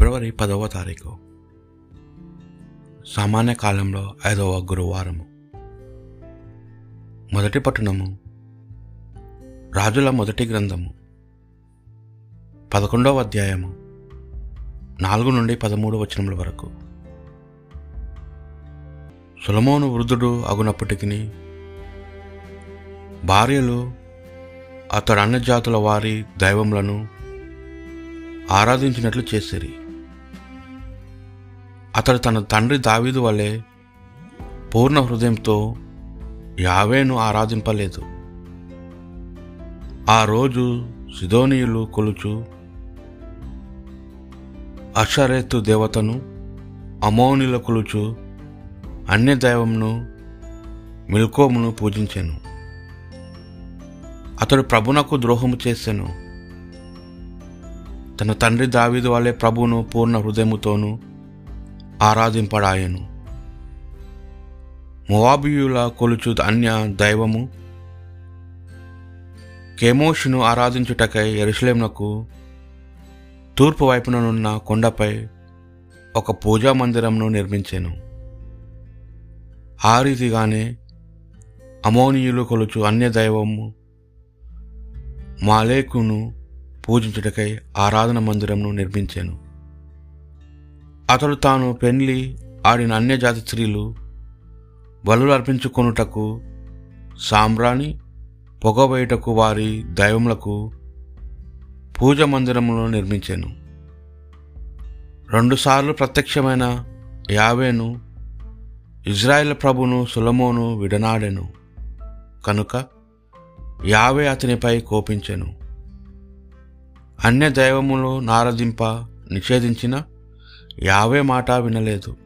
ఫిబ్రవరి పదవ తారీఖు. సామాన్య కాలంలో ఐదవ గురువారము. మొదటి పట్టణము. రాజుల మొదటి గ్రంథము. పదకొండవ అధ్యాయము. నాలుగు నుండి పదమూడు వచనముల వరకు. సులమోను వృద్ధుడు అగునప్పటికీ భార్యలు అతడు అన్న జాతుల వారి దైవములను ఆరాధించినట్లు చేసిరి. అతడు తన తండ్రి దావీదు వలె పూర్ణ హృదయంతో యావేను ఆరాధింపలేదు. ఆ రోజు సిదోనీయులు కొలుచు అషరేతు దేవతను అమోనిల కొలుచు అన్య దైవంను మిల్కోమును పూజించాను. అతడు ప్రభునకు ద్రోహము చేశాను తన తండ్రి దావీదు వలె ప్రభువును పూర్ణ హృదయముతోనూ ఆరాధింపడాయను. మువాబియుల కొలుచు అన్య దైవము కెమోషును ఆరాధించుటకై ఎరుసలేమునకు తూర్పు వైపుననున్న కొండపై ఒక పూజా మందిరంను నిర్మించాను. ఆ రీతిగానే అమోనియులు కొలుచు అన్య దైవము మాలేకును పూజించుటకై ఆరాధన మందిరంను నిర్మించాను. అతడు తాను పెళ్ళి ఆడిన అన్యజాతి స్త్రీలు బలులు అర్పించుకొనుటకు సాంబ్రాణి పొగబయటకు వారి దైవములకు పూజ మందిరమును నిర్మించాను. రెండుసార్లు ప్రత్యక్షమైన యావేను ఇజ్రాయెల్ ప్రభును సులమోను విడనాడెను. కనుక యావే అతనిపై కోపించెను. అన్య దైవములు నారదింప నిషేధించిన యావే మాట వినలేదు.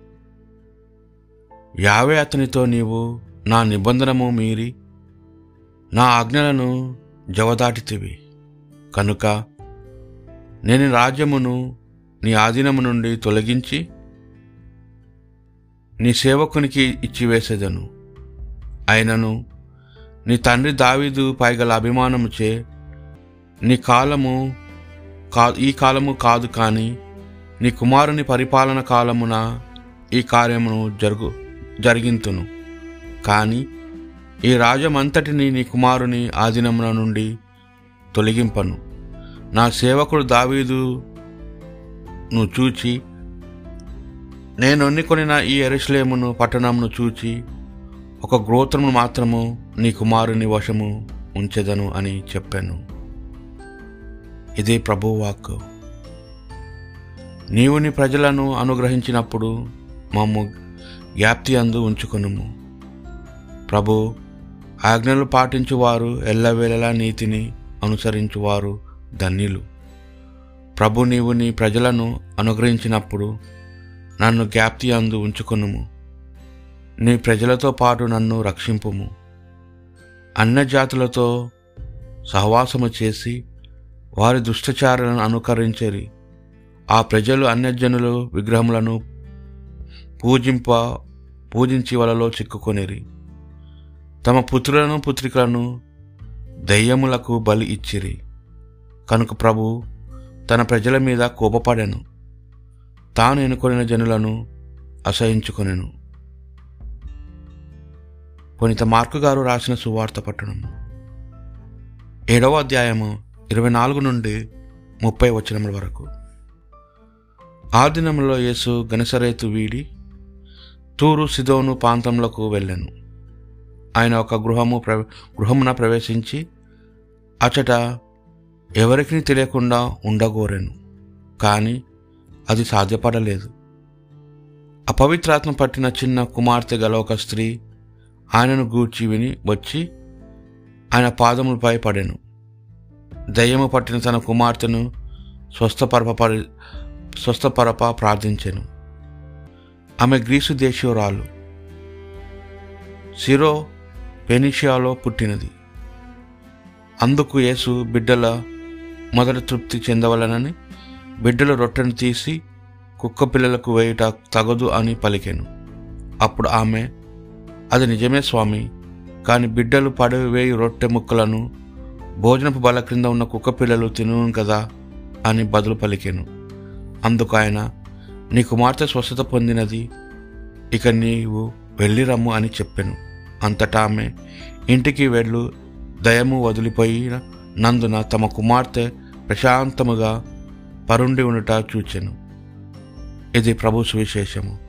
యావే అతనితో నీవు నా నిబంధనము మీరి నా ఆజ్ఞలను జవదాటితివి. కనుక నేను రాజ్యమును నీ ఆధీనము నుండి తొలగించి నీ సేవకునికి ఇచ్చివేసేదను. అయినను నీ తండ్రి దావీదు పైగల అభిమానముచే నీ కాలము కా ఈ కాలము కాదు కానీ నీ కుమారుని పరిపాలన కాలమున ఈ కార్యమును జరుగు జరిగింతును. కానీ ఈ రాజ్యమంతటిని నీ కుమారుని ఆధీనమున నుండి తొలగింపను. నా సేవకుడు దావీదును చూచి నేను ఎన్నుకొనిన ఈ ఎరుషలేమును పట్టణమును చూచి ఒక గ్రోత్రము మాత్రము నీ కుమారుని వశము ఉంచెదను అని చెప్పాను. ఇదే ప్రభువాక్కు నీవు నీ ప్రజలను అనుగ్రహించినప్పుడు మమ్ము వ్యాప్తి అందు ఉంచుకునుము. ప్రభు ఆజ్ఞలు పాటించువారు ఎల్లవేళలా నీతిని అనుసరించువారు ధన్యులు. ప్రభు నీవు నీ ప్రజలను అనుగ్రహించినప్పుడు నన్ను జ్ఞాప్తి అందు ఉంచుకునుము. నీ ప్రజలతో పాటు నన్ను రక్షింపుము. అన్యజాతులతో సహవాసము చేసి వారి దుష్టచారులను అనుకరించరి. ఆ ప్రజలు అన్యజనులు విగ్రహములను పూజింప పూజించి వలలో చిక్కుకొనిరి. తమ పుత్రులను పుత్రికలను దయ్యములకు బలి ఇచ్చిరి. కనుక ప్రభు తన ప్రజల మీద కోపపడాను. తాను ఎన్నుకొనిన జనులను అసహించుకొనెను. పునీత మార్కు గారు రాసిన సువార్త పట్టణం. ఏడవ అధ్యాయము ఇరవై నాలుగు నుండి ముప్పై వచనముల వరకు. ఆ దినంలో యేసు గనసరేతు వీడి తూరు సిదోను ప్రాంతంలోకి వెళ్ళాను. ఆయన ఒక గృహము ప్ర గృహమున ప్రవేశించి అచట ఎవరికి తెలియకుండా ఉండగోరాను కానీ అది సాధ్యపడలేదు. అపవిత్రాత్మ పట్టిన చిన్న కుమార్తె గల ఒక స్త్రీ ఆయనను గూర్చి విని వచ్చి ఆయన పాదములపై పడాను. దయ్యము పట్టిన తన కుమార్తెను స్వస్థపరపడి స్వస్థపరప ప్రార్థించెను. ఆమె గ్రీసు దేశీయురాలు. సిరో పెనిషియాలో పుట్టినది. అందుకు యేసు బిడ్డల మొదట తృప్తి చెందవలనని బిడ్డల రొట్టెను తీసి కుక్క పిల్లలకు వేయుట తగదు అని పలికాను. అప్పుడు ఆమె అది నిజమే స్వామి కానీ బిడ్డలు పడవి వేయి రొట్టె ముక్కలను భోజనపు బల క్రింద ఉన్న కుక్క పిల్లలు తిను కదా అని బదులు పలికాను. అందుకు ఆయన నీ కుమార్తె స్వస్థత పొందినది. ఇక నీవు వెళ్ళి రమ్ము అని చెప్పాను. అంతటా ఆమె ఇంటికి వెళ్ళు. దయము వదిలిపోయిన నందున తమ కుమార్తె ప్రశాంతముగా పరుండి ఉండుట చూచెను. ఇది ప్రభు సువిశేషము.